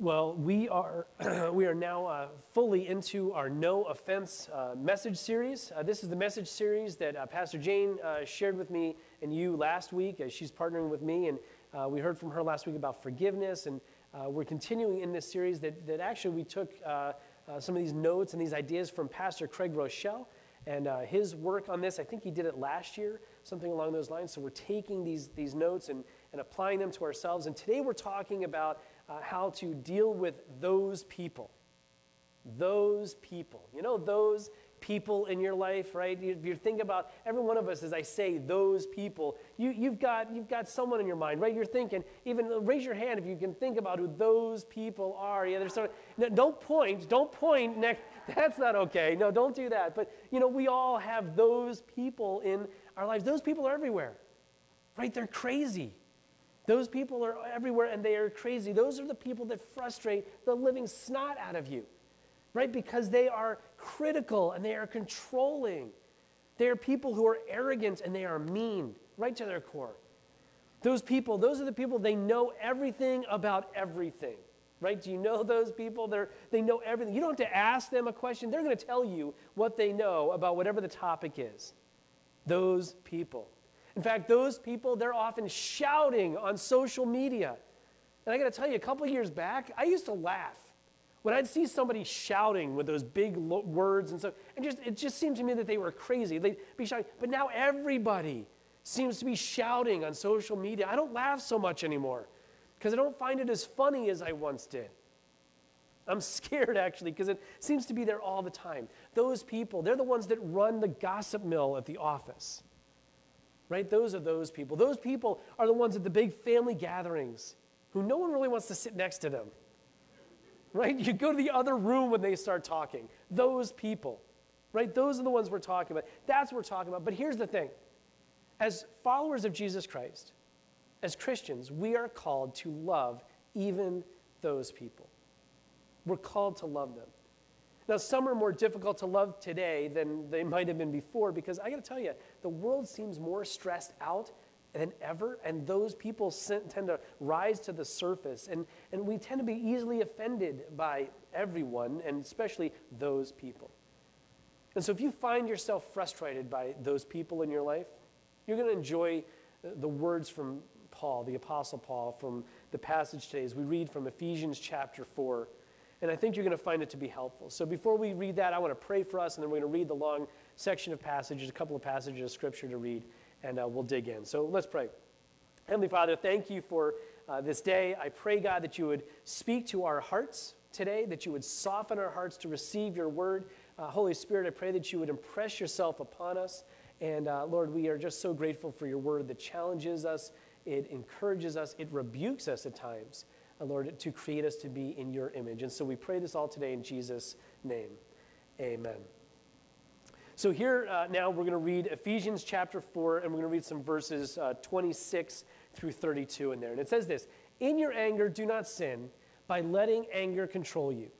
Well, we are, we are now uh, fully into our No Offense uh, message series. Uh, this is the message series that uh, Pastor Jane uh, shared with me and you last week as she's partnering with me. And uh, we heard from her last week about forgiveness. And we're continuing in this series that, that actually we took some of these notes and these ideas from Pastor Craig Groeschel and his work on this. I think he did it last year, something along those lines. So we're taking these, these notes and, and applying them to ourselves. And today we're talking about uh, how to deal with those people. Those people. You know, those people in your life, right? If you think about every one of us, as I say, those people, you, you've, got, you've got someone in your mind, right? You're thinking, even raise your hand if you can think about who those people are. Yeah, there's some, no, don't point, don't point next. That's not okay. No, don't do that. But, you know, we all have those people in our lives. Those people are everywhere, right? They're crazy. Those people are everywhere and they are crazy. Those are the people that frustrate the living snot out of you, right? Because they are critical and they are controlling. They are people who are arrogant and they are mean, right to their core. Those people, those are the people, they know everything about everything, right? Do you know those people? They're, they know everything. You don't have to ask them a question, they're going to tell you what they know about whatever the topic is. Those people. In fact, those people, they're often shouting on social media. And I got to tell you, a couple years back, I used to laugh when I'd see somebody shouting with those big lo- words and stuff. And just, it just seemed to me that they were crazy. They'd be shouting. But now everybody seems to be shouting on social media. I don't laugh so much anymore because I don't find it as funny as I once did. I'm scared actually because it seems to be there all the time. Those people, they're the ones that run the gossip mill at the office right? Those are those people. Those people are the ones at the big family gatherings who no one really wants to sit next to them, right? You go to the other room when they start talking. Those people, right? Those are the ones we're talking about. That's what we're talking about. But here's the thing as followers of Jesus Christ, as Christians, we are called to love even those people. We're called to love them. Now, some are more difficult to love today than they might have been before because I got to tell you, the world seems more stressed out than ever, and those people tend to rise to the surface. And, and we tend to be easily offended by everyone, and especially those people. And so, if you find yourself frustrated by those people in your life, you're going to enjoy the words from Paul, the Apostle Paul, from the passage today as we read from Ephesians chapter 4 and I think you're going to find it to be helpful. So before we read that, I want to pray for us, and then we're going to read the long section of passages, a couple of passages of scripture to read, and uh, we'll dig in. So let's pray. Heavenly Father, thank you for uh, this day. I pray, God, that you would speak to our hearts today, that you would soften our hearts to receive your word. Uh, Holy Spirit, I pray that you would impress yourself upon us. And uh, Lord, we are just so grateful for your word that challenges us, it encourages us, it rebukes us at times. Lord, to create us to be in your image. And so we pray this all today in Jesus' name. Amen. So here uh, now we're going to read Ephesians chapter 4, and we're going to read some verses uh, 26 through 32 in there. And it says this In your anger, do not sin by letting anger control you.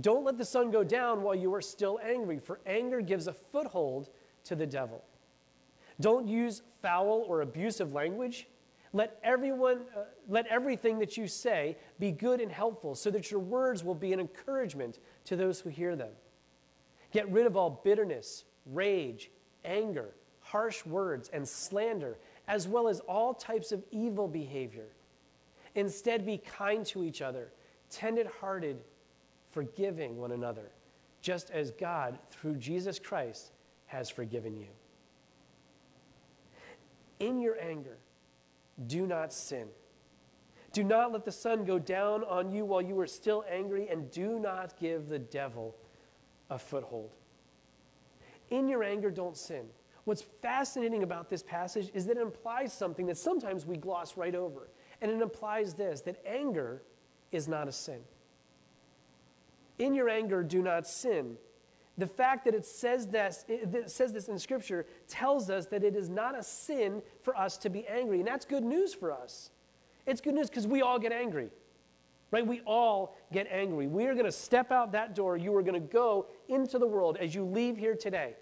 Don't let the sun go down while you are still angry, for anger gives a foothold to the devil. Don't use foul or abusive language let everyone, uh, let everything that you say be good and helpful, so that your words will be an encouragement to those who hear them. Get rid of all bitterness, rage, anger, harsh words, and slander, as well as all types of evil behavior. Instead, be kind to each other, tender hearted, forgiving one another, just as God, through Jesus Christ, has forgiven you. In your anger, do not sin. Do not let the sun go down on you while you are still angry, and do not give the devil a foothold. In your anger, don't sin. What's fascinating about this passage is that it implies something that sometimes we gloss right over. And it implies this that anger is not a sin. In your anger, do not sin. The fact that it says this, it says this in Scripture tells us that it is not a sin for us to be angry. And that's good news for us. It's good news because we all get angry, right? We all get angry. We are going to step out that door. You are going to go into the world as you leave here today.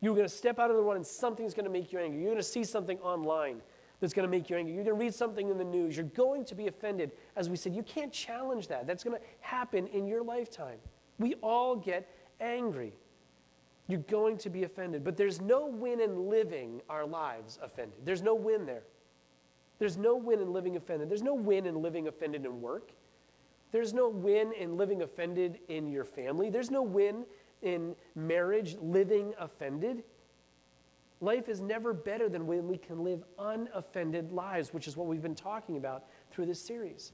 You're going to step out of the world and something's going to make you angry. You're going to see something online that's going to make you angry. You're going to read something in the news. You're going to be offended. As we said, you can't challenge that. That's going to happen in your lifetime. We all get angry. You're going to be offended. But there's no win in living our lives offended. There's no win there. There's no win in living offended. There's no win in living offended in work. There's no win in living offended in your family. There's no win in marriage living offended. Life is never better than when we can live unoffended lives, which is what we've been talking about through this series.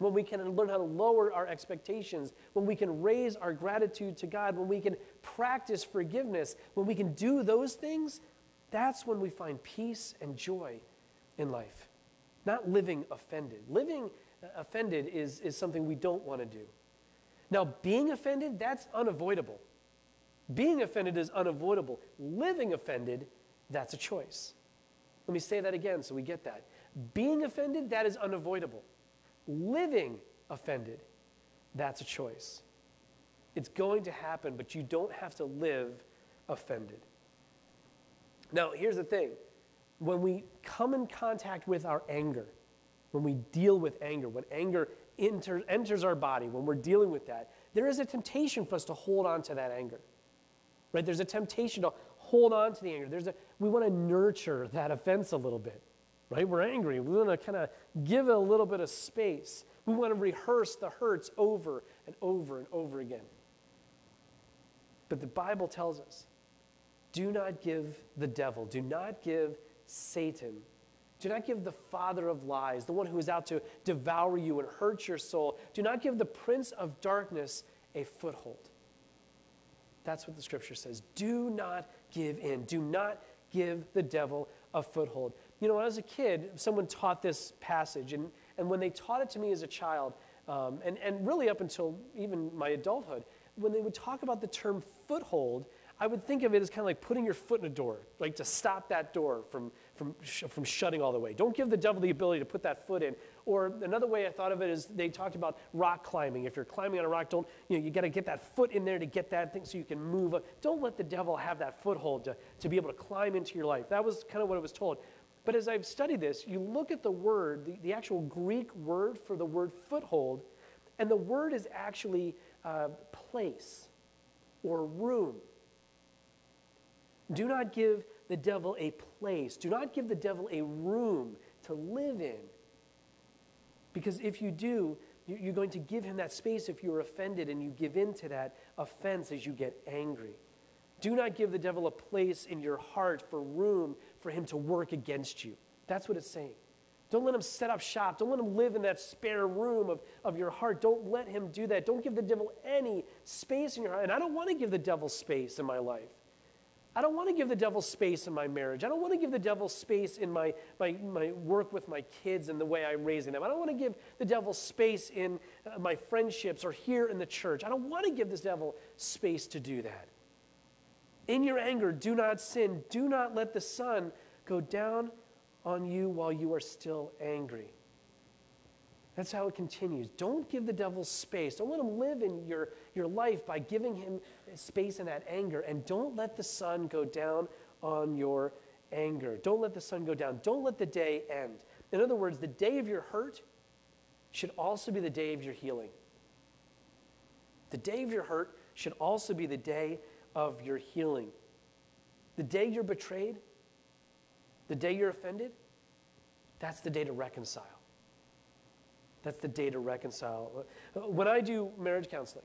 When we can learn how to lower our expectations, when we can raise our gratitude to God, when we can practice forgiveness, when we can do those things, that's when we find peace and joy in life. Not living offended. Living uh, offended is, is something we don't want to do. Now, being offended, that's unavoidable. Being offended is unavoidable. Living offended, that's a choice. Let me say that again so we get that. Being offended, that is unavoidable. Living offended, that's a choice. It's going to happen, but you don't have to live offended. Now, here's the thing when we come in contact with our anger, when we deal with anger, when anger enter, enters our body, when we're dealing with that, there is a temptation for us to hold on to that anger right? There's a temptation to hold on to the anger. There's a, we want to nurture that offense a little bit, right? We're angry. We want to kind of give it a little bit of space. We want to rehearse the hurts over and over and over again. But the Bible tells us do not give the devil, do not give Satan, do not give the father of lies, the one who is out to devour you and hurt your soul, do not give the prince of darkness a foothold. That's what the scripture says. Do not give in. Do not give the devil a foothold. You know, when I was a kid, someone taught this passage, and, and when they taught it to me as a child, um, and, and really up until even my adulthood, when they would talk about the term foothold, I would think of it as kind of like putting your foot in a door, like to stop that door from, from, sh- from shutting all the way. Don't give the devil the ability to put that foot in. Or another way I thought of it is they talked about rock climbing. If you're climbing on a rock, don't, you know, you got to get that foot in there to get that thing so you can move. Up. Don't let the devil have that foothold to, to be able to climb into your life. That was kind of what I was told. But as I've studied this, you look at the word, the, the actual Greek word for the word foothold, and the word is actually uh, place or room. Do not give the devil a place. Do not give the devil a room to live in. Because if you do, you're going to give him that space if you're offended and you give in to that offense as you get angry. Do not give the devil a place in your heart for room for him to work against you. That's what it's saying. Don't let him set up shop. Don't let him live in that spare room of, of your heart. Don't let him do that. Don't give the devil any space in your heart. And I don't want to give the devil space in my life. I don't want to give the devil space in my marriage. I don't want to give the devil space in my, my, my work with my kids and the way I'm raising them. I don't want to give the devil space in uh, my friendships or here in the church. I don't want to give this devil space to do that. In your anger, do not sin. Do not let the sun go down on you while you are still angry. That's how it continues. Don't give the devil space. Don't let him live in your, your life by giving him space in that anger. And don't let the sun go down on your anger. Don't let the sun go down. Don't let the day end. In other words, the day of your hurt should also be the day of your healing. The day of your hurt should also be the day of your healing. The day you're betrayed, the day you're offended, that's the day to reconcile. That's the day to reconcile. When I do marriage counseling,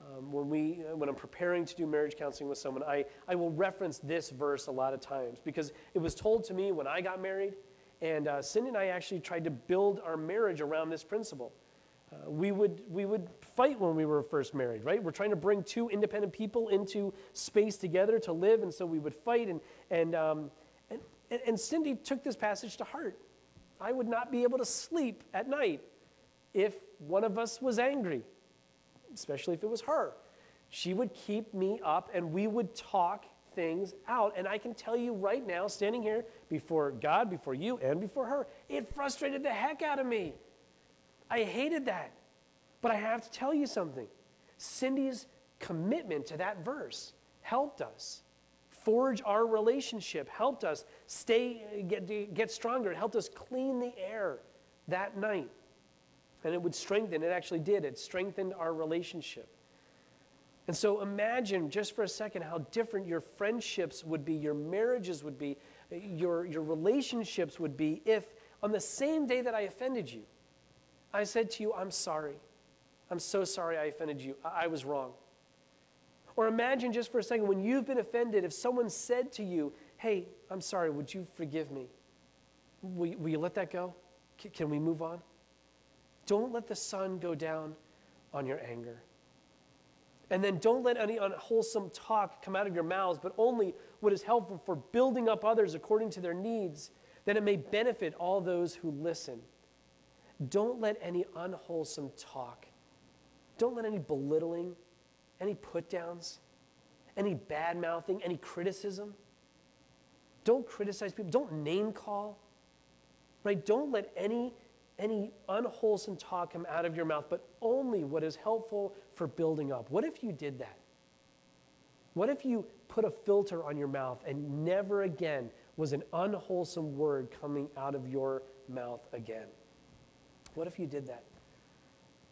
um, when, we, when I'm preparing to do marriage counseling with someone, I, I will reference this verse a lot of times because it was told to me when I got married, and uh, Cindy and I actually tried to build our marriage around this principle. Uh, we, would, we would fight when we were first married, right? We're trying to bring two independent people into space together to live, and so we would fight. And, and, um, and, and Cindy took this passage to heart. I would not be able to sleep at night if one of us was angry, especially if it was her. She would keep me up and we would talk things out. And I can tell you right now, standing here before God, before you, and before her, it frustrated the heck out of me. I hated that. But I have to tell you something Cindy's commitment to that verse helped us forge our relationship, helped us stay, get, get stronger. It helped us clean the air that night. And it would strengthen, it actually did. It strengthened our relationship. And so imagine just for a second how different your friendships would be, your marriages would be, your, your relationships would be if on the same day that I offended you, I said to you, I'm sorry. I'm so sorry I offended you. I, I was wrong. Or imagine just for a second when you've been offended, if someone said to you, Hey, I'm sorry, would you forgive me? Will, will you let that go? C- can we move on? Don't let the sun go down on your anger. And then don't let any unwholesome talk come out of your mouths, but only what is helpful for building up others according to their needs, that it may benefit all those who listen. Don't let any unwholesome talk, don't let any belittling, any put downs, any bad mouthing, any criticism. Don't criticize people. Don't name call. Right? Don't let any, any unwholesome talk come out of your mouth, but only what is helpful for building up. What if you did that? What if you put a filter on your mouth and never again was an unwholesome word coming out of your mouth again? What if you did that?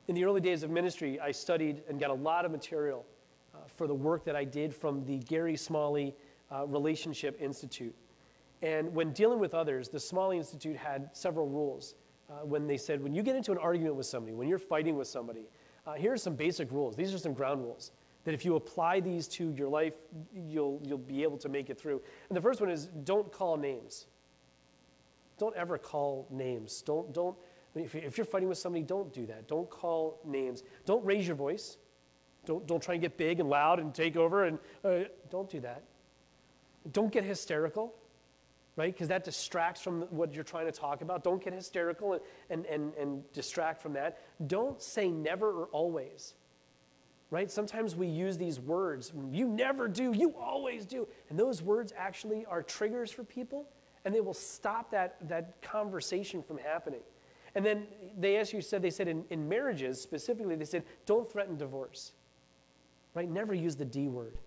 In the early days of ministry, I studied and got a lot of material uh, for the work that I did from the Gary Smalley uh, Relationship Institute. And when dealing with others, the Smalley Institute had several rules. Uh, when they said, when you get into an argument with somebody, when you're fighting with somebody, uh, here are some basic rules. These are some ground rules that if you apply these to your life, you'll, you'll be able to make it through. And the first one is don't call names. Don't ever call names. Don't, don't, if you're fighting with somebody, don't do that. Don't call names. Don't raise your voice. Don't, don't try and get big and loud and take over. And uh, don't do that. Don't get hysterical, right? Because that distracts from what you're trying to talk about. Don't get hysterical and, and, and, and distract from that. Don't say never or always, right? Sometimes we use these words. You never do. You always do. And those words actually are triggers for people, and they will stop that, that conversation from happening. And then they asked you, said, they said in, in marriages specifically, they said, don't threaten divorce. Right? Never use the D word.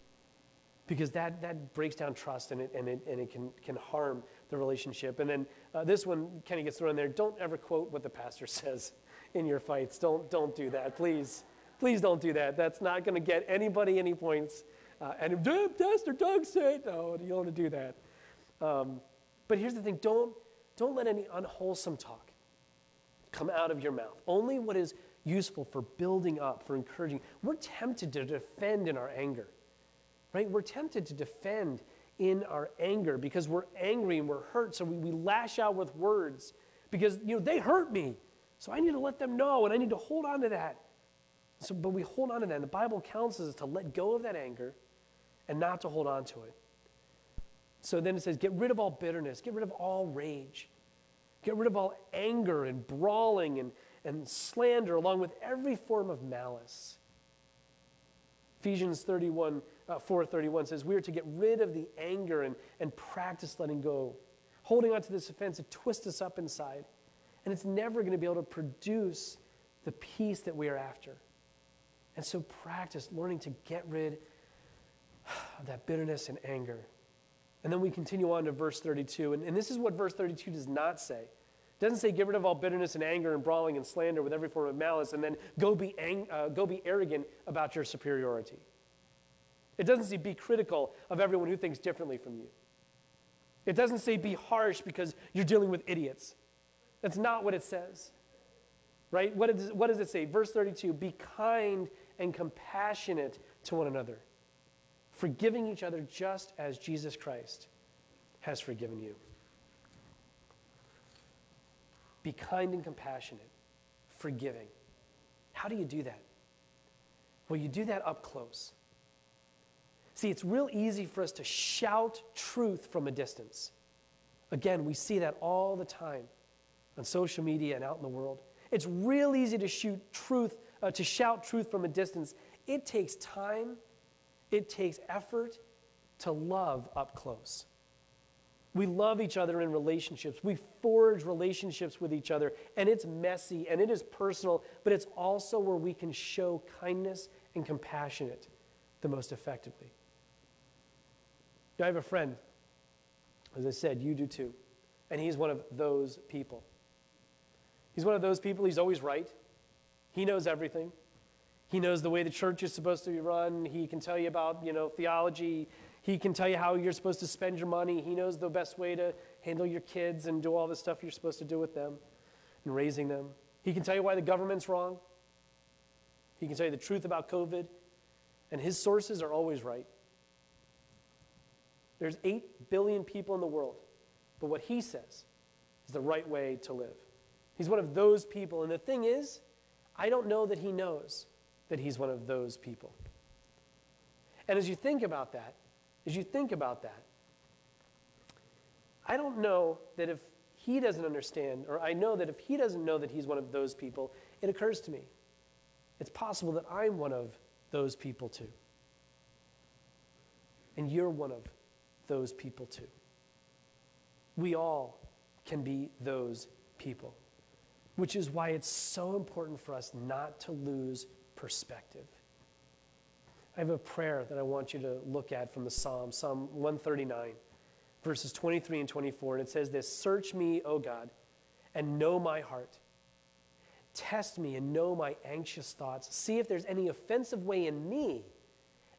Because that, that breaks down trust and it, and it, and it can, can harm the relationship. And then uh, this one kind of gets thrown in there. Don't ever quote what the pastor says in your fights. Don't, don't do that, please. Please don't do that. That's not going to get anybody any points. Uh, and Pastor Doug said, no, you don't want to do that. Um, but here's the thing don't, don't let any unwholesome talk come out of your mouth. Only what is useful for building up, for encouraging. We're tempted to defend in our anger, right? We're tempted to defend in our anger because we're angry and we're hurt. So we, we lash out with words because, you know, they hurt me. So I need to let them know and I need to hold on to that. So, but we hold on to that. And the Bible counsels us to let go of that anger and not to hold on to it. So then it says, get rid of all bitterness, get rid of all rage, Get rid of all anger and brawling and, and slander, along with every form of malice. Ephesians 31, uh, 4.31 says, We are to get rid of the anger and, and practice letting go. Holding on to this offense, it twists us up inside. And it's never going to be able to produce the peace that we are after. And so practice learning to get rid of that bitterness and anger. And then we continue on to verse 32. And, and this is what verse 32 does not say. It doesn't say get rid of all bitterness and anger and brawling and slander with every form of malice and then go be, ang- uh, go be arrogant about your superiority. It doesn't say be critical of everyone who thinks differently from you. It doesn't say be harsh because you're dealing with idiots. That's not what it says. Right? What, is, what does it say? Verse 32 Be kind and compassionate to one another forgiving each other just as Jesus Christ has forgiven you. Be kind and compassionate, forgiving. How do you do that? Well, you do that up close. See, it's real easy for us to shout truth from a distance. Again, we see that all the time on social media and out in the world. It's real easy to shoot truth, uh, to shout truth from a distance. It takes time it takes effort to love up close. We love each other in relationships. We forge relationships with each other, and it's messy and it is personal, but it's also where we can show kindness and compassionate the most effectively. I have a friend, as I said, you do too, and he's one of those people. He's one of those people, he's always right. He knows everything. He knows the way the church is supposed to be run. He can tell you about, you know, theology. He can tell you how you're supposed to spend your money. He knows the best way to handle your kids and do all the stuff you're supposed to do with them and raising them. He can tell you why the government's wrong. He can tell you the truth about COVID. And his sources are always right. There's 8 billion people in the world, but what he says is the right way to live. He's one of those people. And the thing is, I don't know that he knows that he's one of those people. And as you think about that, as you think about that, I don't know that if he doesn't understand, or I know that if he doesn't know that he's one of those people, it occurs to me. It's possible that I'm one of those people too. And you're one of those people too. We all can be those people, which is why it's so important for us not to lose perspective. I have a prayer that I want you to look at from the Psalm, Psalm 139, verses 23 and 24. And it says this Search me, O God, and know my heart. Test me and know my anxious thoughts. See if there's any offensive way in me,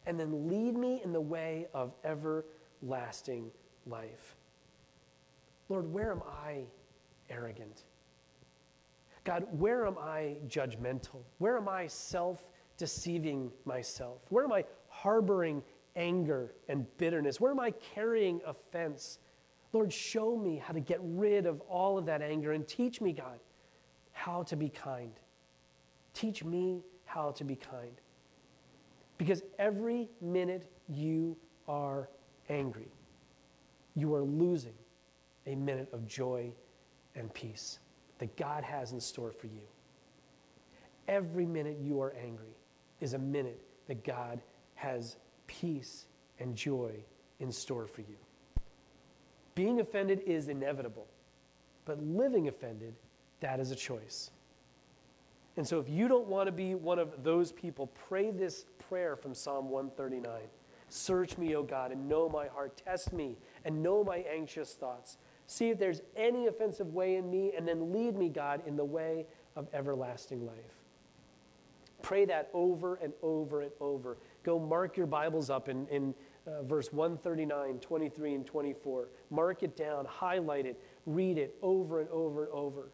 and then lead me in the way of everlasting life. Lord, where am I arrogant? God, where am I judgmental? Where am I self deceiving myself? Where am I harboring anger and bitterness? Where am I carrying offense? Lord, show me how to get rid of all of that anger and teach me, God, how to be kind. Teach me how to be kind. Because every minute you are angry, you are losing a minute of joy and peace that God has in store for you. Every minute you are angry is a minute that God has peace and joy in store for you. Being offended is inevitable, but living offended, that is a choice. And so, if you don't want to be one of those people, pray this prayer from Psalm 139 Search me, O God, and know my heart. Test me and know my anxious thoughts. See if there's any offensive way in me, and then lead me, God, in the way of everlasting life. Pray that over and over and over. Go mark your Bibles up in, in uh, verse 139, 23, and 24. Mark it down, highlight it, read it over and over and over.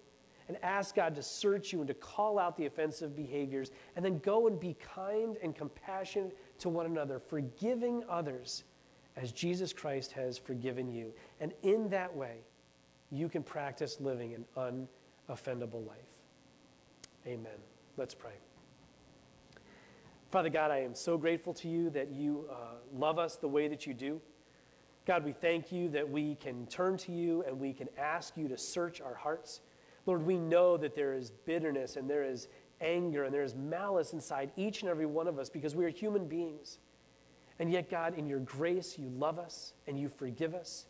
And ask God to search you and to call out the offensive behaviors. And then go and be kind and compassionate to one another, forgiving others as Jesus Christ has forgiven you. And in that way, you can practice living an unoffendable life. Amen. Let's pray. Father God, I am so grateful to you that you uh, love us the way that you do. God, we thank you that we can turn to you and we can ask you to search our hearts. Lord, we know that there is bitterness and there is anger and there is malice inside each and every one of us because we are human beings. And yet, God, in your grace, you love us and you forgive us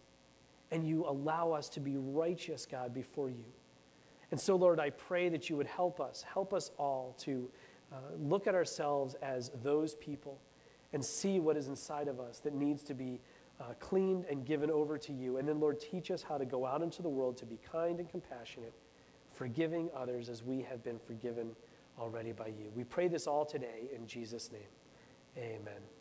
and you allow us to be righteous, God, before you. And so, Lord, I pray that you would help us, help us all to uh, look at ourselves as those people and see what is inside of us that needs to be uh, cleaned and given over to you. And then, Lord, teach us how to go out into the world to be kind and compassionate, forgiving others as we have been forgiven already by you. We pray this all today in Jesus' name. Amen.